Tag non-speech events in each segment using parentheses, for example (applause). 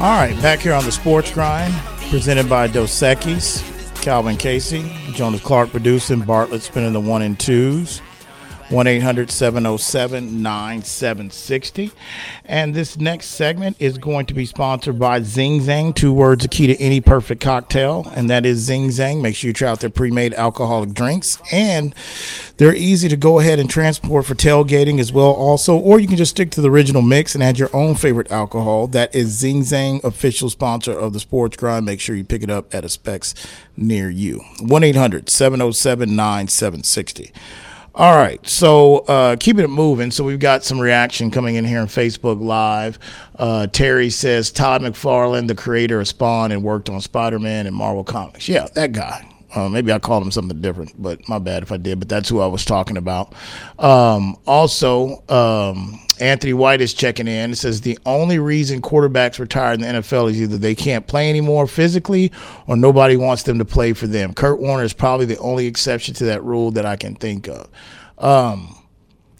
All right, back here on the Sports Grind, presented by Dos Equis, Calvin Casey, Jonas Clark producing, Bartlett spinning the one and twos. 1 800 707 9760. And this next segment is going to be sponsored by Zing Zang, two words, a key to any perfect cocktail, and that is Zing Zang. Make sure you try out their pre made alcoholic drinks. And they're easy to go ahead and transport for tailgating as well, also, or you can just stick to the original mix and add your own favorite alcohol. That is Zing Zang, official sponsor of the Sports Grind. Make sure you pick it up at a specs near you. 1 800 707 9760. All right, so uh, keeping it moving. So we've got some reaction coming in here on Facebook Live. Uh, Terry says Todd McFarlane, the creator of Spawn, and worked on Spider Man and Marvel Comics. Yeah, that guy. Uh, maybe I called him something different, but my bad if I did. But that's who I was talking about. Um, also, um, Anthony White is checking in. It says the only reason quarterbacks retire in the NFL is either they can't play anymore physically or nobody wants them to play for them. Kurt Warner is probably the only exception to that rule that I can think of. Um,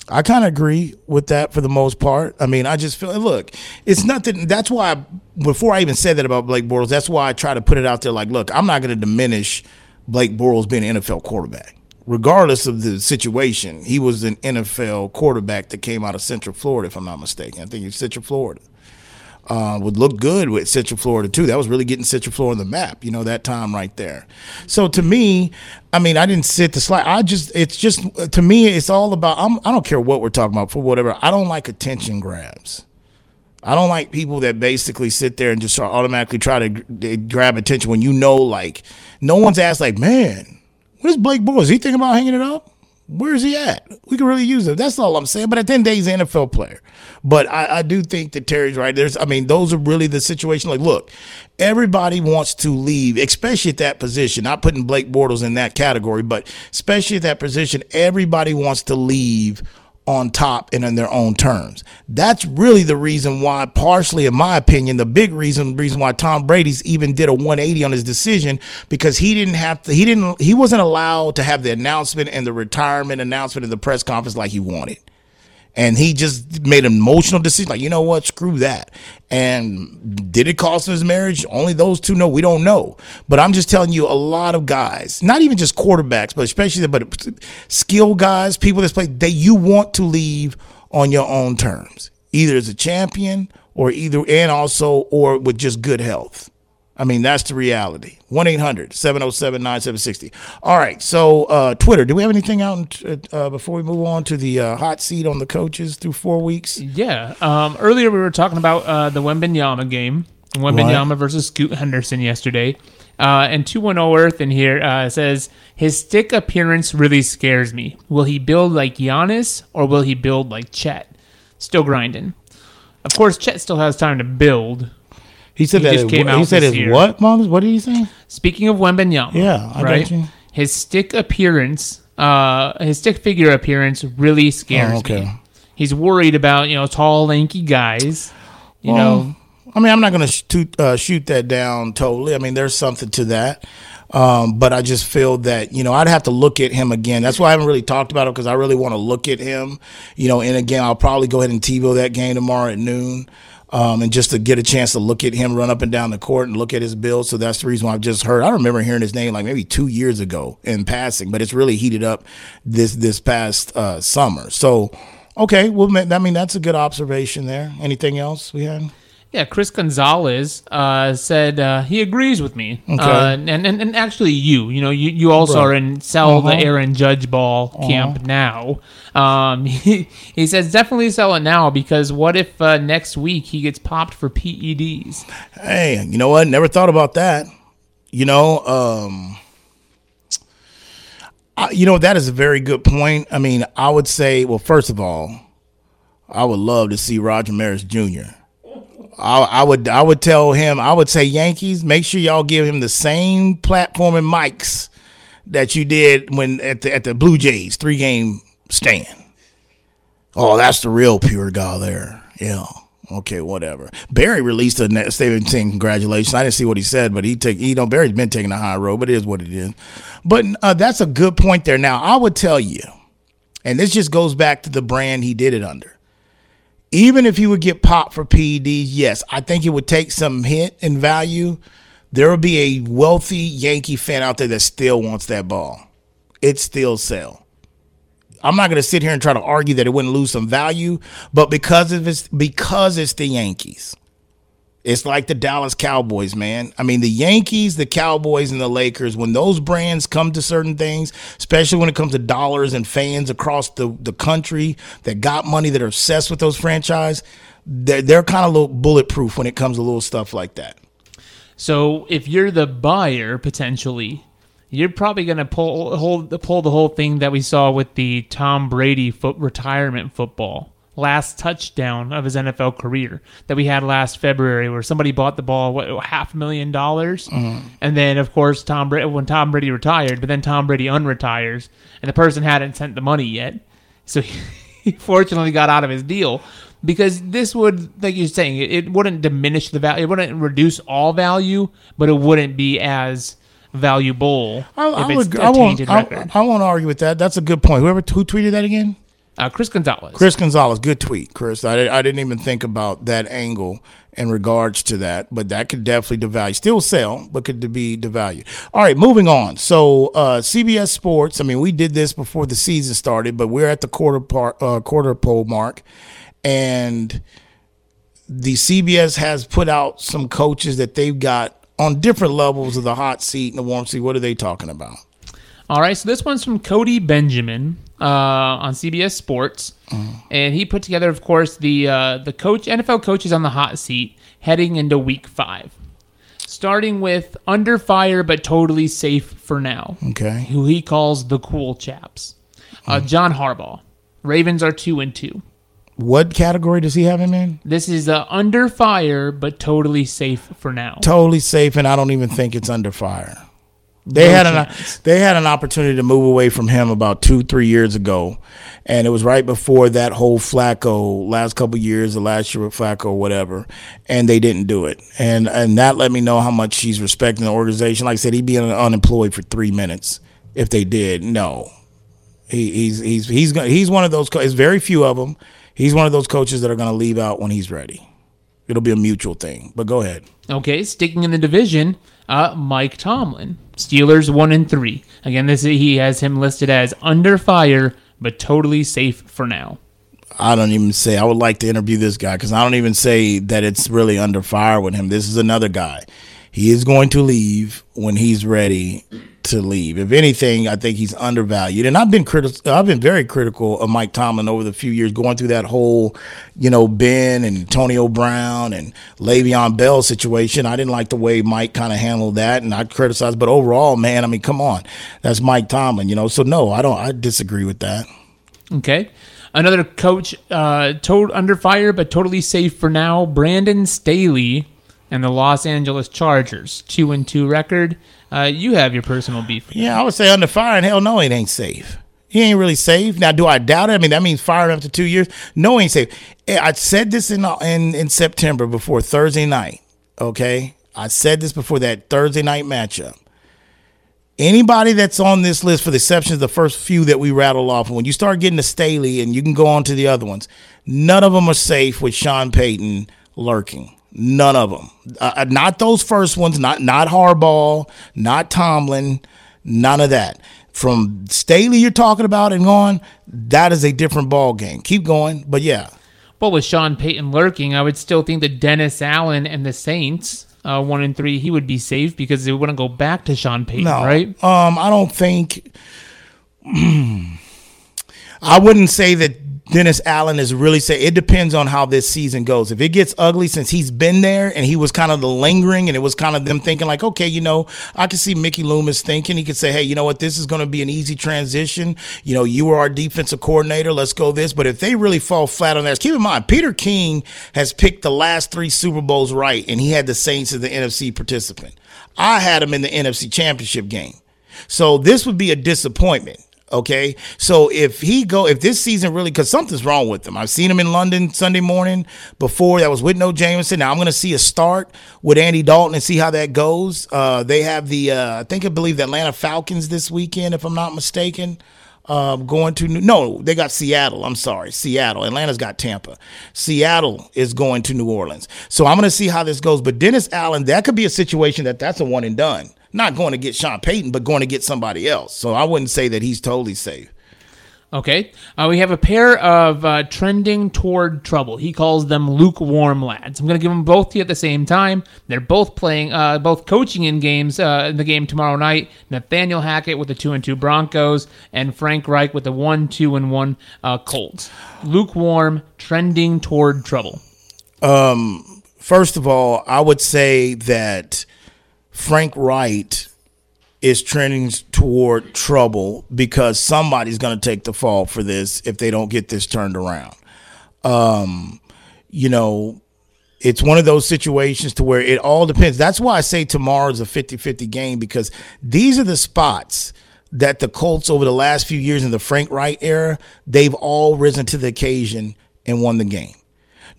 I kind of agree with that for the most part. I mean, I just feel look, it's nothing. That's why I, before I even said that about Blake Bortles, that's why I try to put it out there. Like, look, I'm not going to diminish Blake Bortles being an NFL quarterback, regardless of the situation. He was an NFL quarterback that came out of Central Florida, if I'm not mistaken. I think he's Central Florida. Uh, would look good with Central Florida too. That was really getting Central Florida on the map, you know, that time right there. So to me, I mean, I didn't sit the slide. I just, it's just to me, it's all about. I'm, I don't care what we're talking about for whatever. I don't like attention grabs. I don't like people that basically sit there and just automatically try to grab attention when you know, like, no one's asked, like, man, where's Blake Bortles? Is he thinking about hanging it up? Where is he at? We can really use him. That's all I'm saying. But at the end of the day, he's an NFL player. But I, I do think that Terry's right. There's, I mean, those are really the situation. Like, look, everybody wants to leave, especially at that position. Not putting Blake Bortles in that category, but especially at that position, everybody wants to leave on top and in their own terms. That's really the reason why, partially, in my opinion, the big reason reason why Tom Brady's even did a 180 on his decision because he didn't have to. He didn't. He wasn't allowed to have the announcement and the retirement announcement in the press conference like he wanted. And he just made an emotional decision, like, you know what, screw that. And did it cost him his marriage? Only those two know. We don't know. But I'm just telling you, a lot of guys, not even just quarterbacks, but especially but skill guys, people that play, that you want to leave on your own terms, either as a champion or either, and also, or with just good health. I mean, that's the reality. 1 800 707 9760. All right. So, uh, Twitter, do we have anything out uh, before we move on to the uh, hot seat on the coaches through four weeks? Yeah. Um, earlier, we were talking about uh, the Wembanyama game, Wembanyama versus Scoot Henderson yesterday. Uh, and 210 Earth in here uh, says, His stick appearance really scares me. Will he build like Giannis or will he build like Chet? Still grinding. Of course, Chet still has time to build. He said He that just came he out said this his year. what, Mons? What did he say? Speaking of Wembanyama, Yeah, I right? you. His stick appearance, uh, his stick figure appearance really scares Oh, okay. me. He's worried about you know tall, lanky guys. You know, I mean, I'm not going to shoot, uh, shoot that down totally. I mean, there's something to that. Um, but I just feel that, you know, I'd have to look at him again. That's why I haven't really talked about it because I really want to look at him, you know, and again, I'll probably go ahead and TiVo that game tomorrow at noon. Um, and just to get a chance to look at him run up and down the court and look at his build. So that's the reason why I've just heard. I remember hearing his name like maybe two years ago in passing, but it's really heated up this this past uh, summer. So, okay, well, I mean that's a good observation there. Anything else we had? Yeah. Chris Gonzalez uh, said uh, he agrees with me, Okay. uh, and, and and actually you, you know, you, you also Right. are in sell the Uh-huh. Aaron Judge ball camp now. Um, (laughs) he, he says definitely sell it now because what if uh, next week he gets popped for PEDs? Hey, you know what? Never thought about that. You know, um, I, you know that is a very good point. I mean, I would say, well, first of all, I would love to see Roger Maris Jr. I, I would, I would tell him, I would say, Yankees, make sure y'all give him the same platform and mics that you did when at the at the Blue Jays three game stand. Oh, that's the real pure guy there. Yeah. Okay, whatever. Barry released a statement saying congratulations. I didn't see what he said, but he take you know Barry's been taking the high road, but it is what it is. But uh, that's a good point there. Now I would tell you, and this just goes back to the brand he did it under. Even if he would get popped for PEDs, yes, I think it would take some hit in value. There will be a wealthy Yankee fan out there that still wants that ball. It still sell. I'm not going to sit here and try to argue that it wouldn't lose some value, but because of it's because it's the Yankees. It's like the Dallas Cowboys, man. I mean, the Yankees, the Cowboys, and the Lakers, when those brands come to certain things, especially when it comes to dollars and fans across the, the country that got money that are obsessed with those franchise, they're, they're kind of little bulletproof when it comes to little stuff like that. So if you're the buyer potentially, you're probably going to pull hold pull the whole thing that we saw with the Tom Brady foot retirement football last touchdown of his NFL career that we had last February, where somebody bought the ball what half a million dollars, mm-hmm. and then of course Tom Brady when Tom Brady retired, but then Tom Brady unretires, and the person hadn't sent the money yet, so he, (laughs) he fortunately got out of his deal because this would, like you're saying, it, it wouldn't diminish the value, it wouldn't reduce all value, but it wouldn't be as valuable I, I, would, I won't, I, I, won't argue with that. That's a good point. Whoever who tweeted that again? Uh, Chris Gonzalez. Chris Gonzalez, good tweet, Chris. I, I didn't even think about that angle in regards to that, but that could definitely devalue. Still sell, but could be devalued. All right, moving on. So uh, CBS Sports. I mean, we did this before the season started, but we're at the quarter part, uh, quarter pole mark, and the CBS has put out some coaches that they've got on different levels of the hot seat and the warm seat. What are they talking about? All right, so this one's from Cody Benjamin uh, on CBS Sports, mm. and he put together, of course, the uh, the coach NFL coaches on the hot seat heading into Week Five, starting with under fire but totally safe for now. Okay, who he calls the cool chaps. Uh, mm. John Harbaugh. Ravens are two and two. What category does he have him in? This is uh, under fire but totally safe for now. Totally safe, and I don't even think it's under fire. They no had chance. an they had an opportunity to move away from him about two three years ago, and it was right before that whole Flacco last couple years, the last year with Flacco, whatever, and they didn't do it, and and that let me know how much he's respecting the organization. Like I said, he'd be unemployed for three minutes if they did. No, he, he's he's he's he's one of those. It's very few of them. He's one of those coaches that are going to leave out when he's ready. It'll be a mutual thing. But go ahead. Okay, sticking in the division, uh, Mike Tomlin. Steelers one and three. Again, this he has him listed as under fire, but totally safe for now. I don't even say I would like to interview this guy because I don't even say that it's really under fire with him. This is another guy. He is going to leave when he's ready to leave. If anything, I think he's undervalued. And I've been critical. I've been very critical of Mike Tomlin over the few years, going through that whole, you know, Ben and Antonio Brown and Le'Veon Bell situation. I didn't like the way Mike kind of handled that, and I criticized. But overall, man, I mean, come on, that's Mike Tomlin, you know. So no, I don't. I disagree with that. Okay. Another coach, uh, told under fire but totally safe for now. Brandon Staley and the Los Angeles Chargers, two and two record. Uh, you have your personal beef. Yeah, I would say under fire, and hell no, it ain't safe. He ain't really safe. Now, do I doubt it? I mean, that means firing after two years. No, he ain't safe. Eh, I said this in in in September before Thursday night. Okay, I said this before that Thursday night matchup. Anybody that's on this list, for the exception of the first few that we rattle off, when you start getting to Staley and you can go on to the other ones, none of them are safe with Sean Payton lurking. None of them. Uh, uh, not those first ones. Not not Harbaugh. Not Tomlin. None of that. From Staley, you're talking about and on. That is a different ball game. Keep going, but yeah. But with Sean Payton lurking, I would still think that Dennis Allen and the Saints, uh, one and three, he would be safe because they wouldn't go back to Sean Payton, no, right? Um, I don't think. (clears throat) I wouldn't say that Dennis Allen is really saying it depends on how this season goes. If it gets ugly since he's been there and he was kind of the lingering and it was kind of them thinking like, okay, you know, I can see Mickey Loomis thinking he could say, hey, you know what, this is going to be an easy transition. You know, you are our defensive coordinator. Let's go this. But if they really fall flat on that, keep in mind, Peter King has picked the last three Super Bowls right and he had the Saints as the NFC participant. I had him in the NFC championship game. So this would be a disappointment. Okay, so if he go, if this season really, because something's wrong with him. I've seen him in London Sunday morning before. That was with no Jameis. Now I'm going to see a start with Andy Dalton and see how that goes. Uh, they have the, uh, I think I believe the Atlanta Falcons this weekend, if I'm not mistaken. Um, going to New, no, they got Seattle. I'm sorry, Seattle. Atlanta's got Tampa. Seattle is going to New Orleans. So I'm going to see how this goes. But Dennis Allen, that could be a situation that that's a one and done. Not going to get Sean Payton, but going to get somebody else. So I wouldn't say that he's totally safe. Okay. Uh, we have a pair of uh, trending toward trouble. He calls them lukewarm lads. I'm going to give them both to you at the same time. They're both playing, uh, both coaching in games uh, in the game tomorrow night. Nathaniel Hackett with the two and two Broncos, and Frank Reich with the one, two, and one uh, Colts. Lukewarm, trending toward trouble. Um, first of all, I would say that Frank Reich is trending toward trouble because somebody's going to take the fall for this if they don't get this turned around. Um, you know, it's one of those situations to where it all depends. That's why I say tomorrow's a 50-50 game because these are the spots that the Colts over the last few years in the Frank Reich era, they've all risen to the occasion and won the game.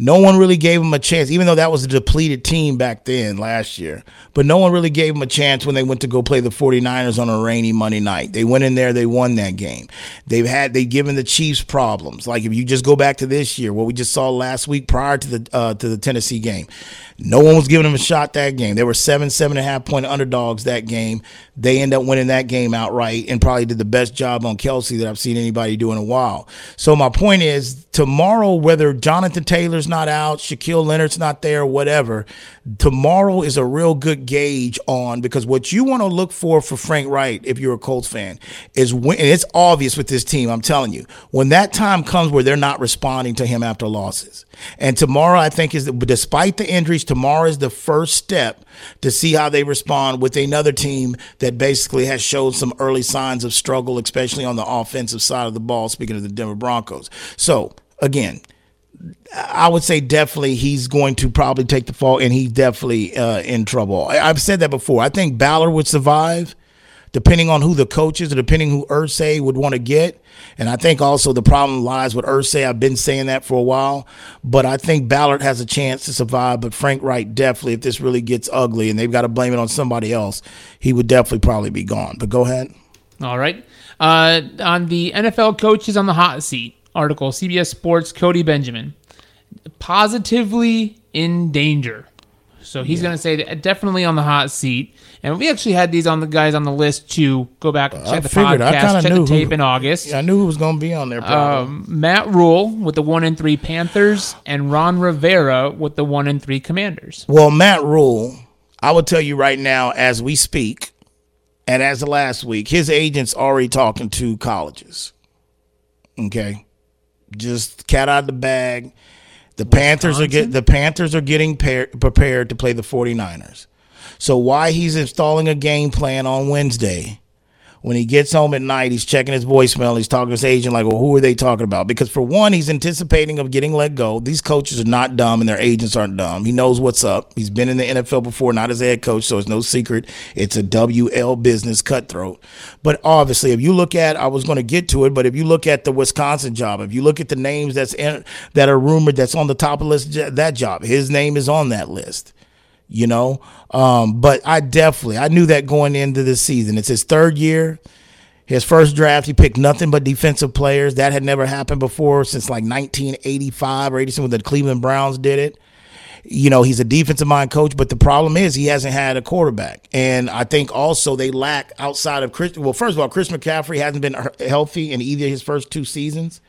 No one really gave him a chance, even though that was a depleted team back then last year. But no one really gave him a chance when they went to go play the 49ers on a rainy Monday night. They went in there, they won that game. They've had they've given the Chiefs problems. Like if you just go back to this year, what we just saw last week prior to the uh, to the Tennessee game. No one was giving them a shot that game. They were seven, seven and a half point underdogs that game. They end up winning that game outright and probably did the best job on Kelce that I've seen anybody do in a while. So my point is tomorrow, whether Jonathan Taylor's not out, Shaquille Leonard's not there, whatever, tomorrow is a real good gauge on because what you want to look for for Frank Reich, if you're a Colts fan, is when it's obvious with this team. I'm telling you, when that time comes where they're not responding to him after losses, and tomorrow I think is despite the injuries, tomorrow is the first step to see how they respond with another team that basically has showed some early signs of struggle, especially on the offensive side of the ball. Speaking of the Denver Broncos, so again, I would say definitely he's going to probably take the fall, and he's definitely uh, in trouble. I, have said that before. I think Ballard would survive, depending on who the coach is, or depending who Irsay would want to get. And I think also the problem lies with Irsay. I've been saying that for a while, but I think Ballard has a chance to survive. But Frank Reich definitely, if this really gets ugly and they've got to blame it on somebody else, he would definitely probably be gone. But go ahead. All right. Uh, on the NFL coaches on the hot seat article, CBS Sports, Cody Benjamin, positively in danger. So he's yeah. going to say that definitely on the hot seat. And we actually had these on the guys on the list to go back and check I the figured, podcast, check the tape who, in August. Yeah, I knew who was going to be on there. Um, Matt Rhule with the one and three Panthers, and Ron Rivera with the one and three Commanders. Well, Matt Rhule, I will tell you right now, as we speak, and as of last week, his agent's already talking to colleges. Okay, just cat out of the bag. The Wisconsin? Panthers are get the Panthers are getting par- prepared to play the 49ers. So why he's installing a game plan on Wednesday when he gets home at night, he's checking his voicemail. He's talking to his agent, like, well, who are they talking about? Because for one, he's anticipating of getting let go. These coaches are not dumb and their agents aren't dumb. He knows what's up. He's been in the NFL before, not as head coach, so it's no secret. It's a WL business cutthroat. But obviously, if you look at, I was going to get to it, but if you look at the Wisconsin job, if you look at the names that's in, that are rumored that's on the top of the list, that job, his name is on that list you know. Um, but I definitely I knew that going into the season. It's his third year. His first draft, he picked nothing but defensive players. That had never happened before since like 1985 or 87 when the Cleveland Browns did it you know, he's a defensive mind coach, but the problem is he hasn't had a quarterback. And I think also they lack outside of Chris. Well, first of all, Chris McCaffrey hasn't been healthy in either his first two seasons.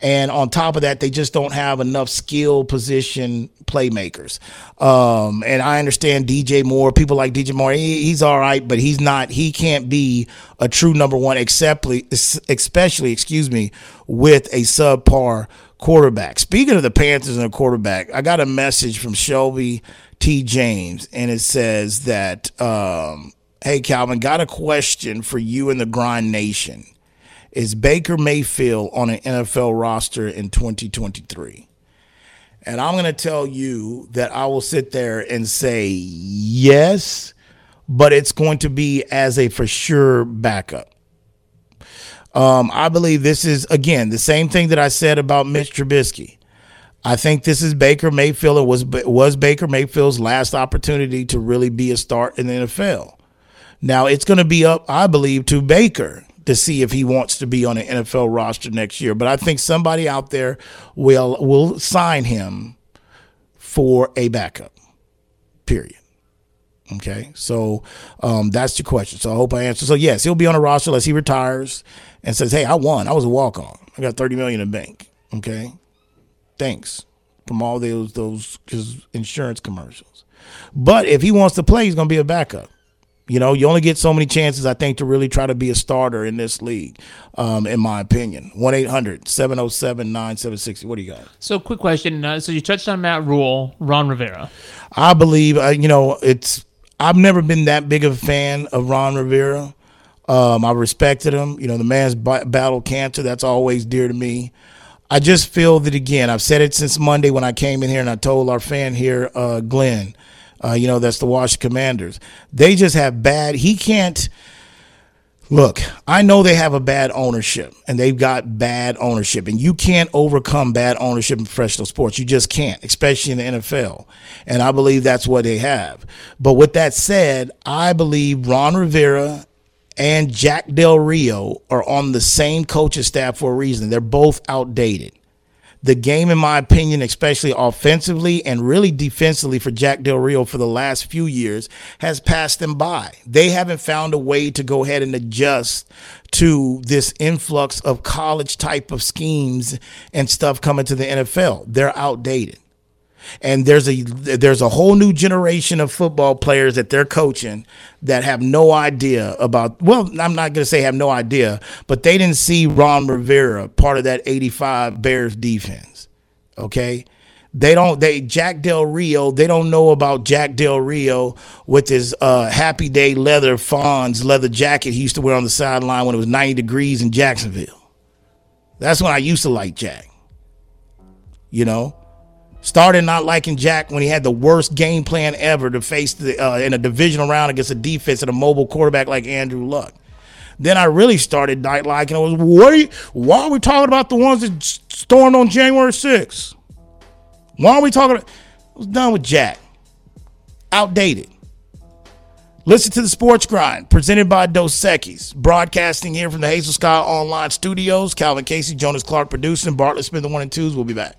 And on top of that, they just don't have enough skill position playmakers. Um, and I understand DJ Moore, people like DJ Moore, he, he's all right, but he's not, he can't be a true number one, except, especially, excuse me, with a subpar quarterback. Speaking of the Panthers and the quarterback, I got a message from Shelby T. James, and it says that, um, hey, Calvin, got a question for you and the Grind Nation. Is Baker Mayfield on an NFL roster in 2023? And I'm going to tell you that I will sit there and say yes, but it's going to be as a for sure backup. Um, I believe this is again the same thing that I said about Mitch Trubisky. I think this is Baker Mayfield. It was was Baker Mayfield's last opportunity to really be a start in the NFL. Now it's going to be up, I believe, to Baker to see if he wants to be on an NFL roster next year. But I think somebody out there will will sign him for a backup. Period. Okay, so um, that's your question. So I hope I answered. So yes, he'll be on a roster unless he retires and says, "Hey, I won. I was a walk on. I got thirty million in bank." Okay, thanks from all those those his insurance commercials. But if he wants to play, he's going to be a backup. You know, you only get so many chances, I think, to really try to be a starter in this league, um, in my opinion. 1 800 707 9760. What do you got? So, quick question. Uh, so, you touched on Matt Rhule, Ron Rivera. I believe, uh, you know, it's, I've never been that big of a fan of Ron Rivera. Um, I respected him. You know, the man's b- battled cancer. That's always dear to me. I just feel that, again, I've said it since Monday when I came in here and I told our fan here, uh, Glenn, uh, you know, that's the Washington Commanders. They just have bad. He can't. Look, I know they have a bad ownership and they've got bad ownership, and you can't overcome bad ownership in professional sports. You just can't, especially in the NFL. And I believe that's what they have. But with that said, I believe Ron Rivera and Jack Del Rio are on the same coaching staff for a reason. They're both outdated the game, in my opinion, especially offensively and really defensively for Jack Del Rio for the last few years, has passed them by. They haven't found a way to go ahead and adjust to this influx of college type of schemes and stuff coming to the NFL. They're outdated and there's a there's a whole new generation of football players that they're coaching that have no idea about well I'm not going to say have no idea but they didn't see Ron Rivera part of that 85 Bears defense okay? They don't they Jack Del Rio they don't know about Jack Del Rio with his uh, happy day leather fawns leather jacket he used to wear on the sideline when it was 90 degrees in Jacksonville. That's when I used to like Jack. You know Started not liking Jack when he had the worst game plan ever to face the, uh, in a divisional round against a defense and a mobile quarterback like Andrew Luck. Then I really started not liking it. Was what? Are you, why are we talking about the ones that stormed on January 6th? Why are we talking? About, I was done with Jack. Outdated. Listen to the Sports Grind, presented by Dos Equis, broadcasting here from the Hazel Sky Online Studios. Calvin Casey, Jonas Clark producing. Bartlett Smith, the one and twos. We'll be back.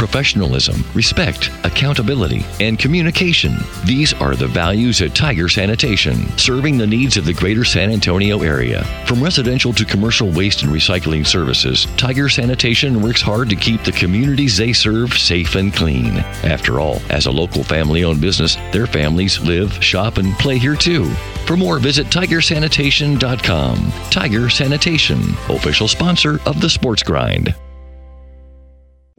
professionalism, respect, accountability, and communication. These are the values at Tiger Sanitation, serving the needs of the greater San Antonio area. From residential to commercial waste and recycling services, Tiger Sanitation works hard to keep the communities they serve safe and clean. After all, as a local family owned business, their families live, shop, and play here too. For more, visit tigersanitation.com. Tiger Sanitation, official sponsor of the Sports Grind.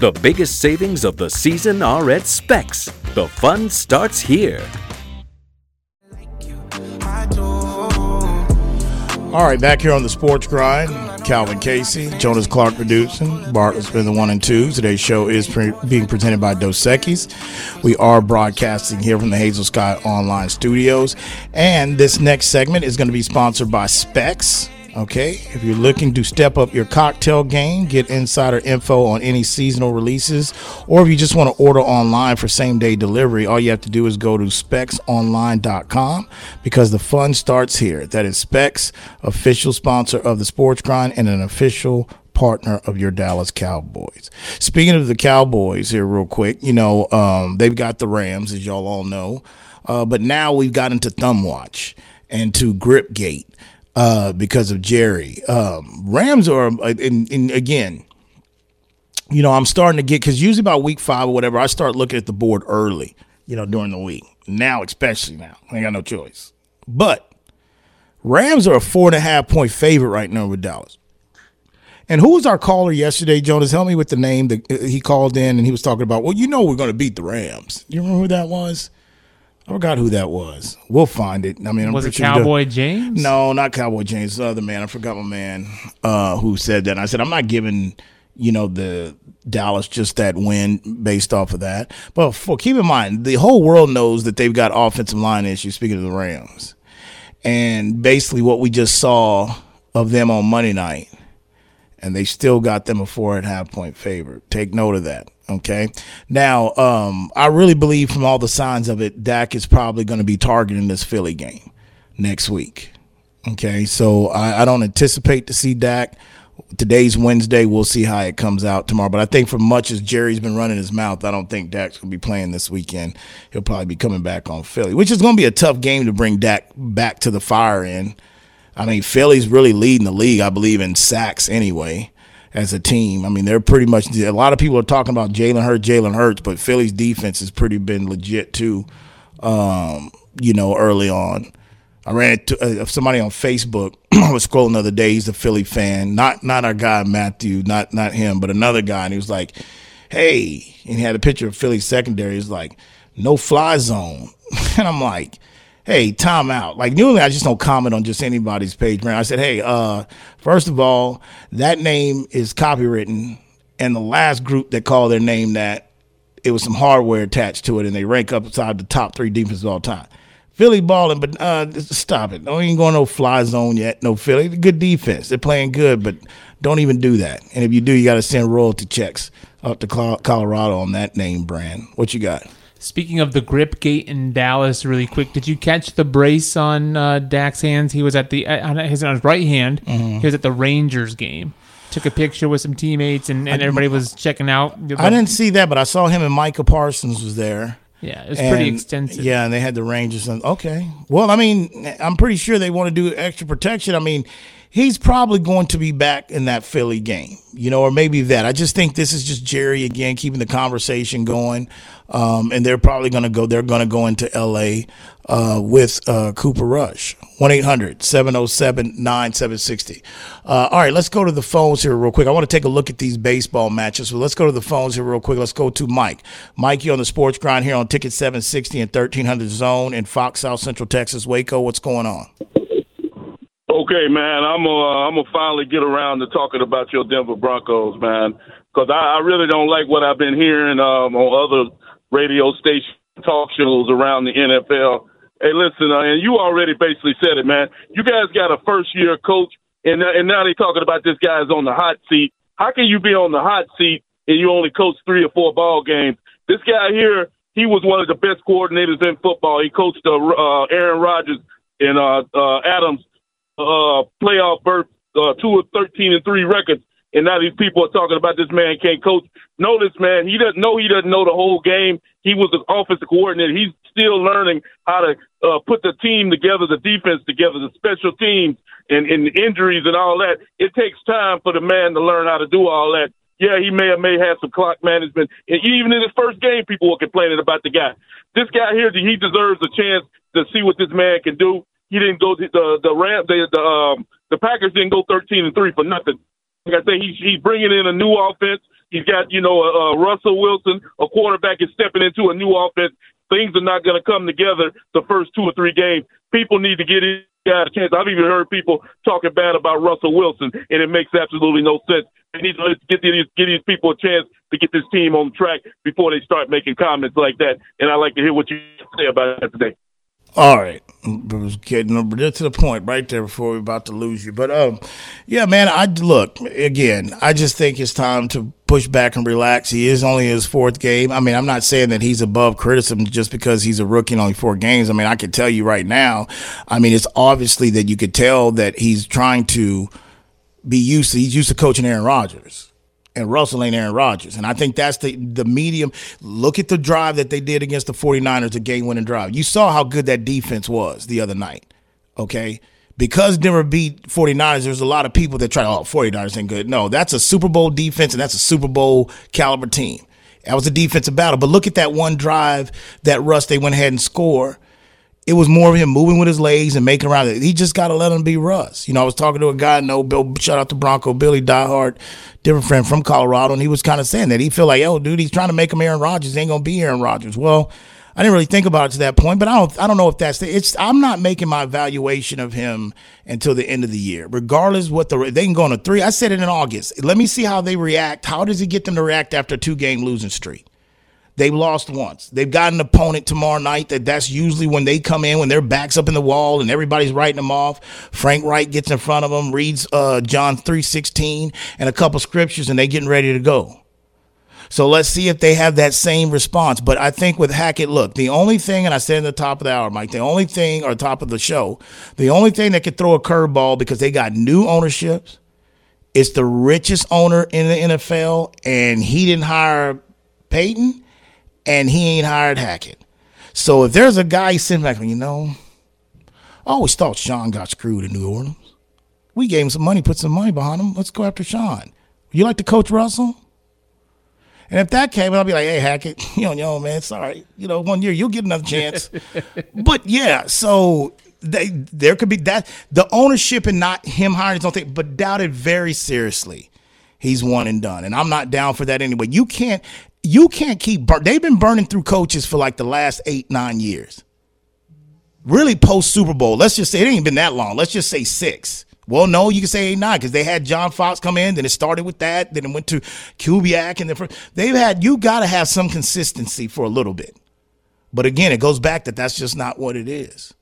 The biggest savings of the season are at Specs. The fun starts here. All right, back here on the Sports Grind, Calvin Casey, Jonas Clark producing, Bartlett's been the one and two. Today's show is pre- being presented by Dos Equis. We are broadcasting here from the Hazel Sky Online Studios, and this next segment is going to be sponsored by Specs. Okay, if you're looking to step up your cocktail game, get insider info on any seasonal releases, or if you just want to order online for same day delivery, all you have to do is go to specsonline.com because the fun starts here. That is Specs, official sponsor of the Sports Grind and an official partner of your Dallas Cowboys. Speaking of the Cowboys here, real quick, you know, um, they've got the Rams, as y'all all know, uh, but now we've got into Thumb Watch and to Gripgate uh, because of Jerry. Um, Rams are, uh, and, and again, you know, I'm starting to get because usually about week five or whatever, I start looking at the board early, you know, during the week. Now, especially now, I ain't got no choice. But Rams are a four and a half point favorite right now with Dallas. And who was our caller yesterday, Jonas? Help me with the name that uh, he called in and he was talking about. Well, you know, we're going to beat the Rams. You remember who that was? I forgot who that was. We'll find it. I mean, I'm Was it pretty sure Cowboy James? no, not Cowboy James. The other man. I forgot my man uh, who said that. And I said I'm not giving you know the Dallas just that win based off of that. But for keep in mind, the whole world knows that they've got offensive line issues. Speaking of the Rams, and basically what we just saw of them on Monday night, and they still got them a four and a half point favorite. Take note of that. Okay. Now, um, I really believe from all the signs of it, Dak is probably going to be targeting this Philly game next week. Okay. So I, I don't anticipate to see Dak. Today's Wednesday. We'll see how it comes out tomorrow. But I think for much as Jerry's been running his mouth, I don't think Dak's going to be playing this weekend. He'll probably be coming back on Philly, which is going to be a tough game to bring Dak back to the fire in. I mean, Philly's really leading the league, I believe, in sacks anyway as a team. I mean, they're pretty much a lot of people are talking about Jalen Hurts, Jalen Hurts, but Philly's defense has pretty been legit too. Um, you know, early on, I ran into uh, somebody on Facebook. (clears throat) I was scrolling the other day. He's a Philly fan, not not our guy Matthew, not not him, but another guy, and he was like, "Hey," and he had a picture of Philly secondary. He's like, "No fly zone," (laughs) and I'm like hey, time out. Like normally I just don't comment on just anybody's page, man. I said, hey, uh, first of all, that name is copywritten, and the last group that called their name that it was some hardware attached to it, and they rank up inside the top three defenses of all time. Philly balling, but uh, stop it. Don't even go no fly zone yet. No Philly, good defense. They're playing good, but don't even do that. And if you do, you got to send royalty checks up to Colorado on that name brand. What you got? Speaking of the grip gate in Dallas, really quick, did you catch the brace on uh, Dak's hands? He was at the on his, on his right hand. Mm-hmm. He was at the Rangers game. Took a picture with some teammates, and, and everybody was checking out. I didn't see that, but I saw him and Micah Parsons was there. Yeah, it was pretty extensive. Yeah, and they had the Rangers. And, okay. Well, I mean, I'm pretty sure they want to do extra protection. I mean, he's probably going to be back in that Philly game, you know, or maybe that. I just think this is just Jerry again keeping the conversation going. Um, and they're probably going to go, they're going to go into LA uh, with uh, Cooper Rush. 1 800 707 9760. Uh, All right, let's go to the phones here real quick. I want to take a look at these baseball matches. So let's go to the phones here real quick. Let's go to Mike. Mike, you on the sports grind here on Ticket 760 and 1300 Zone in Fox, South Central Texas, Waco. What's going on? Okay, man, I'm uh, I'm gonna finally get around to talking about your Denver Broncos, man, because I, I really don't like what I've been hearing um, on other radio station talk shows around the NFL. Hey, listen, uh, and you already basically said it, man. You guys got a first year coach, and uh, and now they're talking about this guy's on the hot seat. How can you be on the hot seat and you only coach three or four ball games? This guy here, he was one of the best coordinators in football. He coached uh, uh, Aaron Rodgers and uh, uh, Adams uh, playoff berth, uh, two of thirteen and three records, and now these people are talking about this man can't coach. Notice, man, he doesn't know he doesn't know the whole game. He was an offensive coordinator. He's still learning how to uh, put the team together, the defense together, the special teams, and, and injuries and all that. It takes time for the man to learn how to do all that. Yeah, he may have may have some clock management. And even in his first game, people were complaining about the guy. This guy here, he deserves a chance to see what this man can do. He didn't go the the Ram the the um the Packers didn't go thirteen and three for nothing. Like I say, he's he's bringing in a new offense. He's got you know uh, Russell Wilson, a quarterback, is stepping into a new offense. Things are not going to come together the first two or three games. People need to get in got a chance. I've even heard people talking bad about Russell Wilson, and it makes absolutely no sense. They need to get these get these people a chance to get this team on track before they start making comments like that. And I like to hear what you say about that today. All right, was getting to the point right there before we're about to lose you. But um, yeah, man, I look again. I just think it's time to push back and relax. He is only his fourth game. I mean, I'm not saying that he's above criticism just because he's a rookie in only four games. I mean, I can tell you right now. I mean, it's obviously that you could tell that he's trying to be used to. He's used to coaching Aaron Rodgers and Russell ain't Aaron Rodgers. And I think that's the the medium. Look at the drive that they did against the 49ers, a game winning drive. You saw how good that defense was the other night. Okay. Because Denver beat 49ers, there's a lot of people that try, oh, 49ers ain't good. No, that's a Super Bowl defense and that's a Super Bowl caliber team. That was a defensive battle. But look at that one drive that Russ, they went ahead and score it was more of him moving with his legs and making around. He just got to let him be Russ. You know, I was talking to a guy, no Bill, shout out to Bronco Billy Diehard, different friend from Colorado, and he was kind of saying that he feel like, oh, dude, he's trying to make him Aaron Rodgers. He ain't gonna be Aaron Rodgers. Well, I didn't really think about it to that point, but I don't, I don't know if that's the, it's. I'm not making my evaluation of him until the end of the year, regardless what the they can go on a three. I said it in August. Let me see how they react. How does he get them to react after a two game losing streak? They've lost once. They've got an opponent tomorrow night that that's usually when they come in, when their back's up in the wall and everybody's writing them off. Frank Reich gets in front of them, reads uh, John 3.16 and a couple scriptures, and they getting ready to go. So let's see if they have that same response. But I think with Hackett, look, the only thing, and I said in the top of the hour, Mike, the only thing, or top of the show, the only thing that could throw a curveball because they got new ownerships, it's the richest owner in the NFL, and he didn't hire Payton and he ain't hired Hackett. So if there's a guy sitting back, you know, I always thought Sean got screwed in New Orleans. We gave him some money, put some money behind him. Let's go after Sean. You like to coach Russell? And if that came, I'll be like, hey, Hackett, (laughs) you know, yo, man, sorry. You know, one year you'll get another chance. (laughs) but yeah, so they there could be that the ownership and not him hiring his own thing, but doubted very seriously. He's one and done. And I'm not down for that anyway. You can't you can't keep bur- they've been burning through coaches for like the last eight nine years. Really post super bowl. Let's just say it ain't been that long. Let's just say six. Well no you can say eight nine because they had john fox come in then it started with that then it went to kubiak and then they've had you got to have some consistency for a little bit. But again it goes back that that's just not what it is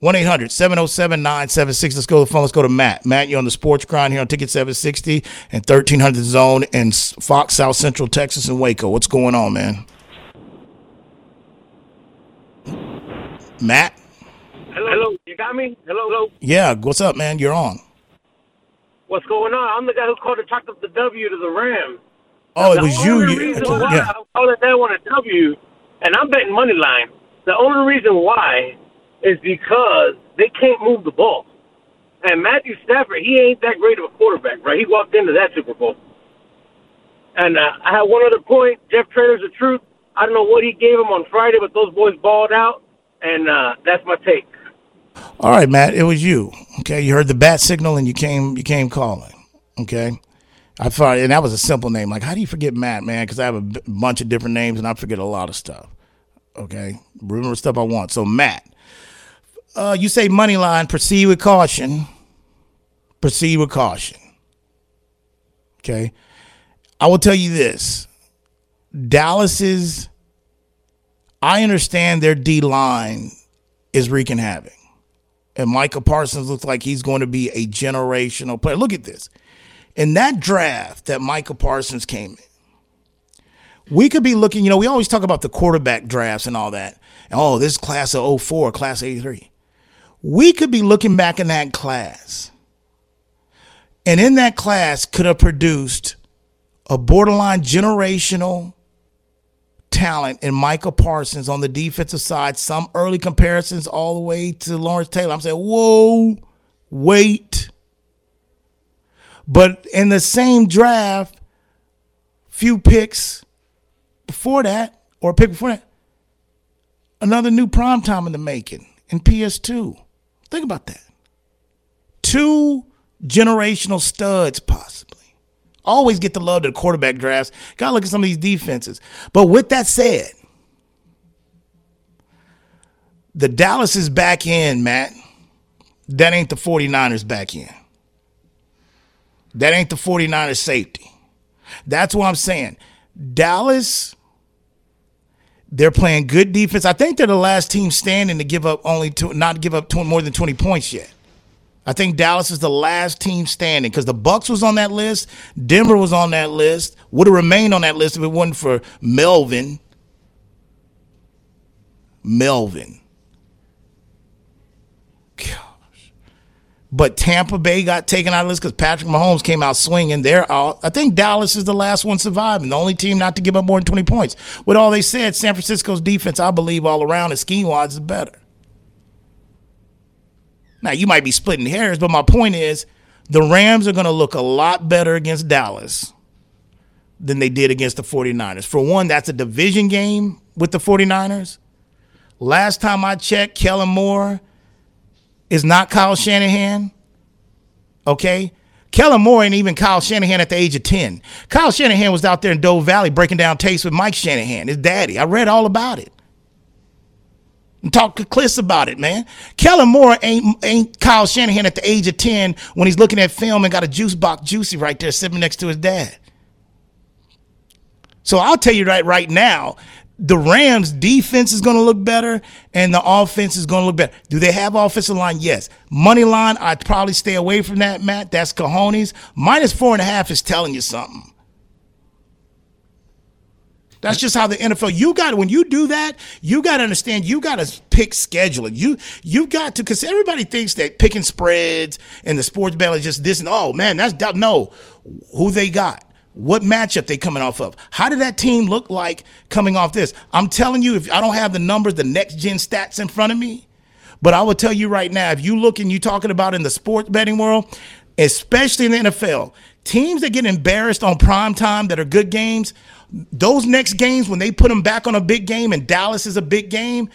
1 800 707 976. Let's go to the phone. Let's go to Matt. Matt, you're on the sports grind here on Ticket 760 and 1300 Zone in Fox, South Central Texas, and Waco. What's going on, man? Matt? Hello, hello. You got me? Hello, hello. Yeah, what's up, man? You're on. What's going on? I'm the guy who called to talk up the W to the Rams. Oh, it was you. Reason why yeah. I'm calling that one a W, and I'm betting money line. The only reason why is because they can't move the ball. And Matthew Stafford, he ain't that great of a quarterback, right? He walked into that Super Bowl. And uh, I have one other point. Jeff Trader's the truth. I don't know what he gave him on Friday, but those boys balled out, and uh, that's my take. All right, Matt, it was you. Okay, you heard the bat signal and you came you came calling. Okay, I thought, and that was a simple name. Like, how do you forget Matt, man? Because I have a b- bunch of different names and I forget a lot of stuff. Okay, remember stuff I want. So Matt, uh, you say money line, proceed with caution. Proceed with caution. Okay. I will tell you this Dallas's, I understand their D line is wreaking havoc. And Micah Parsons looks like he's going to be a generational player. Look at this. In that draft that Micah Parsons came in, we could be looking, you know, we always talk about the quarterback drafts and all that. Oh, this class of 04, class 83 we could be looking back in that class. And in that class could have produced a borderline generational talent in Michael Parsons on the defensive side. Some early comparisons all the way to Lawrence Taylor. I'm saying, whoa, wait. But in the same draft, few picks before that, or a pick before that, another new prime time in the making in PS2. Think about that. Two generational studs, possibly. Always get the love to the quarterback drafts. Gotta look at some of these defenses. But with that said, the Dallas is back in, Matt. That ain't the 49ers back in. That ain't the 49ers safety. That's what I'm saying. Dallas, they're playing good defense. I think they're the last team standing to give up only to not give up more than 20 points yet. I think Dallas is the last team standing because the Bucs was on that list, Denver was on that list, would have remained on that list if it wasn't for Melvin. Melvin. Gosh. But Tampa Bay got taken out of this because Patrick Mahomes came out swinging. They're out. I think Dallas is the last one surviving, the only team not to give up more than 20 points. With all they said, San Francisco's defense, I believe, all around and scheme wise, is better. Now, you might be splitting hairs, but my point is the Rams are going to look a lot better against Dallas than they did against the 49ers. For one, that's a division game with the 49ers. Last time I checked, Kellen Moore is not Kyle Shanahan. Okay? Kellen Moore ain't even Kyle Shanahan at the age of 10. Kyle Shanahan was out there in Doe Valley breaking down tapes with Mike Shanahan, his daddy. I read all about it. And talk to Cliss about it, man. Kellen Moore ain't ain't Kyle Shanahan at the age of 10 when he's looking at film and got a juice box juicy right there sitting next to his dad. So I'll tell you right right now, the Rams defense is going to look better and the offense is going to look better. Do they have offensive line? Yes. Money line, I'd probably stay away from that, Matt. That's cojones. Minus four and a half is telling you something. That's just how the NFL. You got when you do that, you got to understand. You got to pick scheduling. You you got to because everybody thinks that picking spreads and the sports betting is just this and oh man, that's no. Who they got? What matchup they coming off of? How did that team look like coming off this? I'm telling you, if I don't have the numbers, the next gen stats in front of me, but I will tell you right now, if you look and you talking about in the sports betting world, especially in the NFL, teams that get embarrassed on prime time that are good games those next games when they put them back on a big game and Dallas is a big game,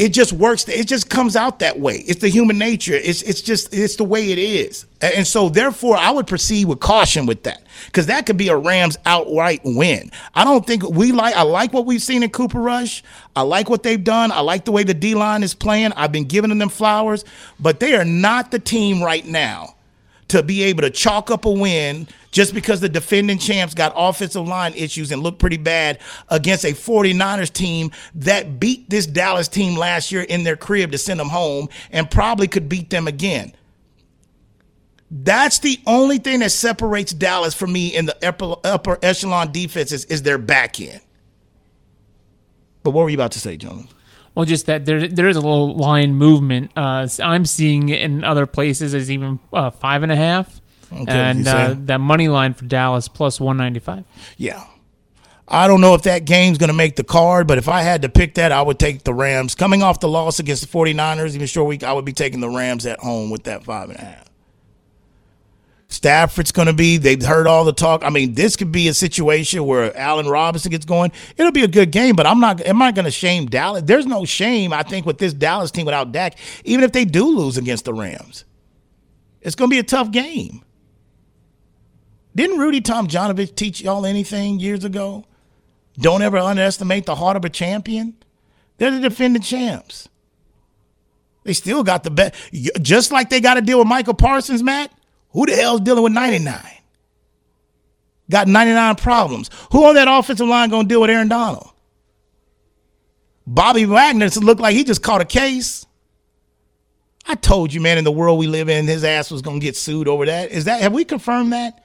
it just works. It just comes out that way. It's the human nature. It's it's just it's the way it is. And so therefore, I would proceed with caution with that because that could be a Rams outright win. I don't think we like. I like what we've seen in Cooper Rush. I like what they've done. I like the way the D line is playing. I've been giving them flowers, but they are not the team right now to be able to chalk up a win just because the defending champs got offensive line issues and looked pretty bad against a 49ers team that beat this Dallas team last year in their crib to send them home and probably could beat them again. That's the only thing that separates Dallas from me in the upper, upper echelon defenses is their back end. But what were you about to say, John? Well, just that there there is a little line movement. Uh, I'm seeing it in other places as even uh, five and a half. Okay, and uh, that money line for Dallas plus 195. Yeah. I don't know if that game's going to make the card, but if I had to pick that, I would take the Rams. Coming off the loss against the 49ers, even short week, I would be taking the Rams at home with that five and a half. Stafford's going to be, they've heard all the talk. I mean, this could be a situation where Allen Robinson gets going. It'll be a good game, but I'm not, am I going to shame Dallas? There's no shame, I think, with this Dallas team without Dak, even if they do lose against the Rams. It's going to be a tough game. Didn't Rudy Tomjanovich teach y'all anything years ago? Don't ever underestimate the heart of a champion. They're the defending champs. They still got the best. Just like they got to deal with Micah Parsons, Matt. Who the hell's dealing with 99? Got 99 problems. Who on that offensive line to deal with Aaron Donald? Bobby Wagner looked like he just caught a case. I told you, man, in the world we live in, his ass was to get sued over that. Is that, have we confirmed that?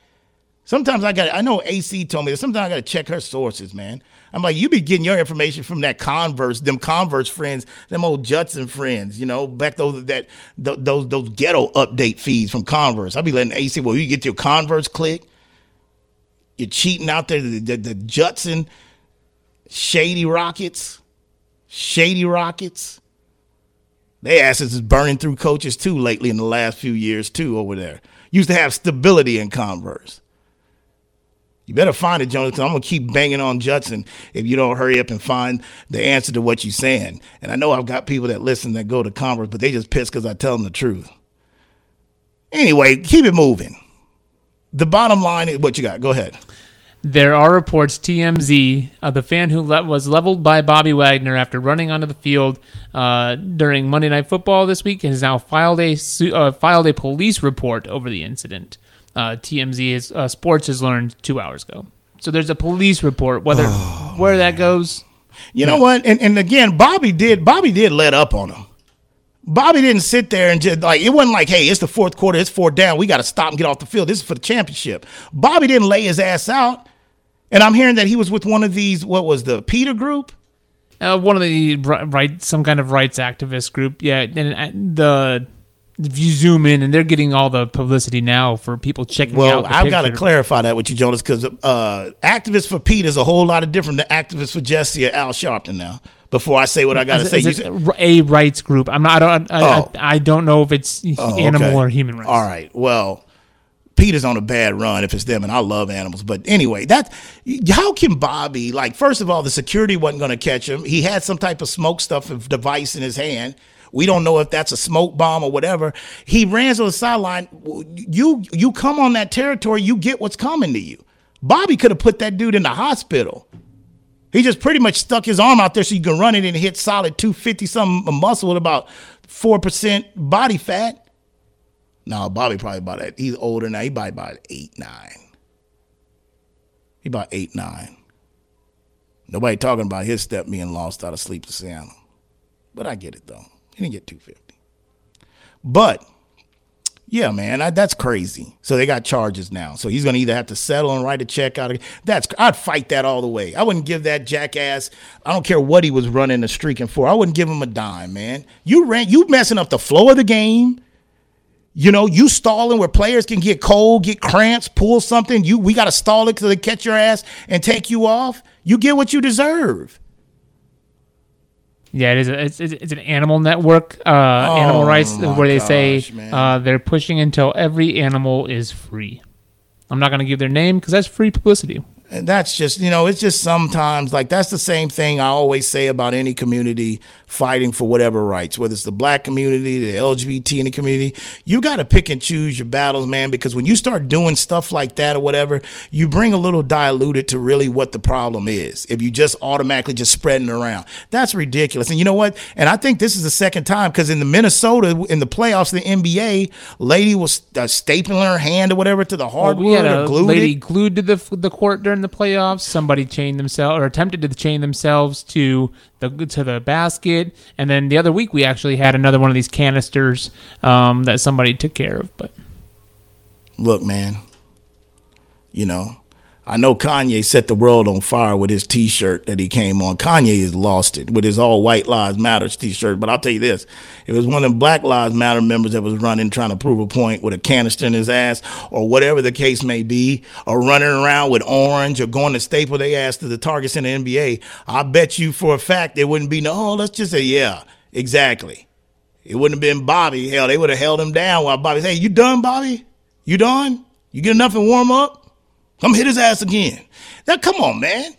Sometimes I got I know AC told me that sometimes I gotta check her sources, man. I'm like, you be getting your information from that Converse, them Converse friends, them old Judson friends, you know, back those that those those ghetto update feeds from Converse. I'll be letting AC, well, you get your Converse click. You're cheating out there, the, the, the Judson Shady Rockets. Shady Rockets. They asses is burning through coaches too lately in the last few years, too, over there. Used to have stability in Converse. You better find it, Jonas, because I'm gonna keep banging on Judson if you don't hurry up and find the answer to what you're saying. And I know I've got people that listen that go to conference, but they just pissed because I tell them the truth. Anyway, keep it moving. The bottom line is what you got. Go ahead. There are reports TMZ, uh, the fan who le- was leveled by Bobby Wagner after running onto the field uh, during Monday Night Football this week, has now filed a su- uh, filed a police report over the incident. Uh, TMZ is, uh, Sports has learned two hours ago. So there's a police report. Whether Oh, where that goes, You know what? And, and again, Bobby did Bobby did let up on him. Bobby didn't sit there and just like it wasn't like, hey, it's the fourth quarter, it's four down, we got to stop and get off the field. This is for the championship. Bobby didn't lay his ass out, and I'm hearing that he was with one of these. What was the PETA group? uh, one of the ri- right some kind of rights activist group. Yeah, and uh, the if you zoom in and they're getting all the publicity now for people checking Well, out. the I've got to clarify that with you, Jonas, because uh, activist for Pete is a whole lot of different than activists for Jesse or Al Sharpton. Now, before I say what I got to say, is said- a rights group. I'm not. I don't. I, Oh. I, I don't know if it's Oh, animal okay. or human rights. All right. Well, PETA's on a bad run if it's them, and I love animals. But anyway, that how can Bobby like? First of all, the security wasn't going to catch him. He had some type of smoke stuff of device in his hand. We don't know if that's a smoke bomb or whatever. He ran to the sideline. You you come on that territory, you get what's coming to you. Bobby could have put that dude in the hospital. He just pretty much stuck his arm out there so you can run it and hit solid 250 something muscle with about 4% body fat. No, Bobby probably about that. He's older now. He probably about eight, nine. He about eight, nine. Nobody talking about his step being lost out of sleep to Seattle. But I get it though. He didn't get 250. But yeah, man, I, that's crazy. So they got charges now. So he's gonna either have to settle and write a check out. Of, that's I'd fight that all the way. I wouldn't give that jackass. I don't care what he was running the streaking for. I wouldn't give him a dime, man. You ran. You messing up the flow of the game. You know, you stalling where players can get cold, get cramps, pull something. You we got to stall it till they catch your ass and take you off. You get what you deserve. Yeah, it is. A, it's, it's it's an animal network, uh, animal rights, Oh where they say gosh, man. uh, they're pushing until every animal is free. I'm not going to give their name because that's free publicity. And that's just, you know, it's just sometimes like that's the same thing I always say about any community fighting for whatever rights, whether it's the black community, the LGBT in the community. You got to pick and choose your battles, man, because when you start doing stuff like that or whatever, you bring a little diluted to really what the problem is. If you just automatically just spreading around, that's ridiculous. And you know what? And I think this is the second time because in the Minnesota, in the playoffs, the NBA, lady was uh, stapling her hand or whatever to the Well, hardwood we had or glued lady it. glued to the the court during the playoffs. Somebody chained themselves or attempted to chain themselves to the to the basket, and then the other week we actually had another one of these canisters um, that somebody took care of. But look, man, you know, I know Kanye set the world on fire with his T-shirt that he came on. Kanye has lost it with his all White Lives Matters T-shirt. But I'll tell you this: it was one of them Black Lives Matter members that was running trying to prove a point with a canister in his ass, or whatever the case may be, or running around with orange, or going to staple their ass to the targets in the NBA, I bet you for a fact it wouldn't be no. Oh, let's just say, yeah, exactly. It wouldn't have been Bobby. Hell, they would have held him down while Bobby said, Hey, you done, Bobby? You done? You get enough and warm up? Come hit his ass again. Now, come on, man.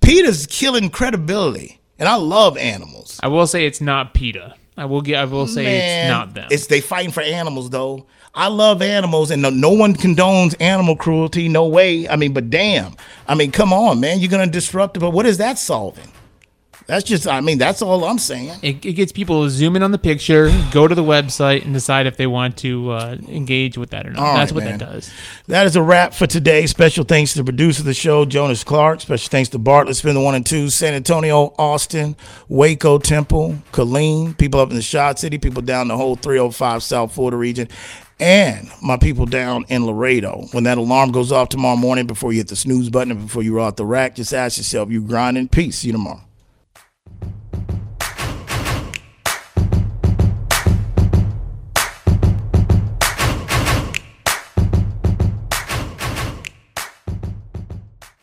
PETA's killing credibility. And I love animals. I will say it's not PETA. I will get. I will say Man, it's not them. It's they fighting for animals though. I love animals, and no, no one condones animal cruelty. No way. I mean, but damn. I mean, come on, man. You're gonna disrupt it, but what is that solving? That's just. I mean, that's all I'm saying. It, it gets people to zoom in on the picture, go to the website, and decide if they want to uh, engage with that or not. All That's right, what man. that does. That is a wrap for today. Special thanks to the producer of the show, Jonas Clark. Special thanks to Bartlett, spin the one and two, San Antonio, Austin, Waco, Temple, Killeen, people up in the Shot City, people down the whole 305 South Florida region, and my people down in Laredo. When that alarm goes off tomorrow morning, before you hit the snooze button and before you roll out the rack, just ask yourself, you grinding? Peace. See you tomorrow.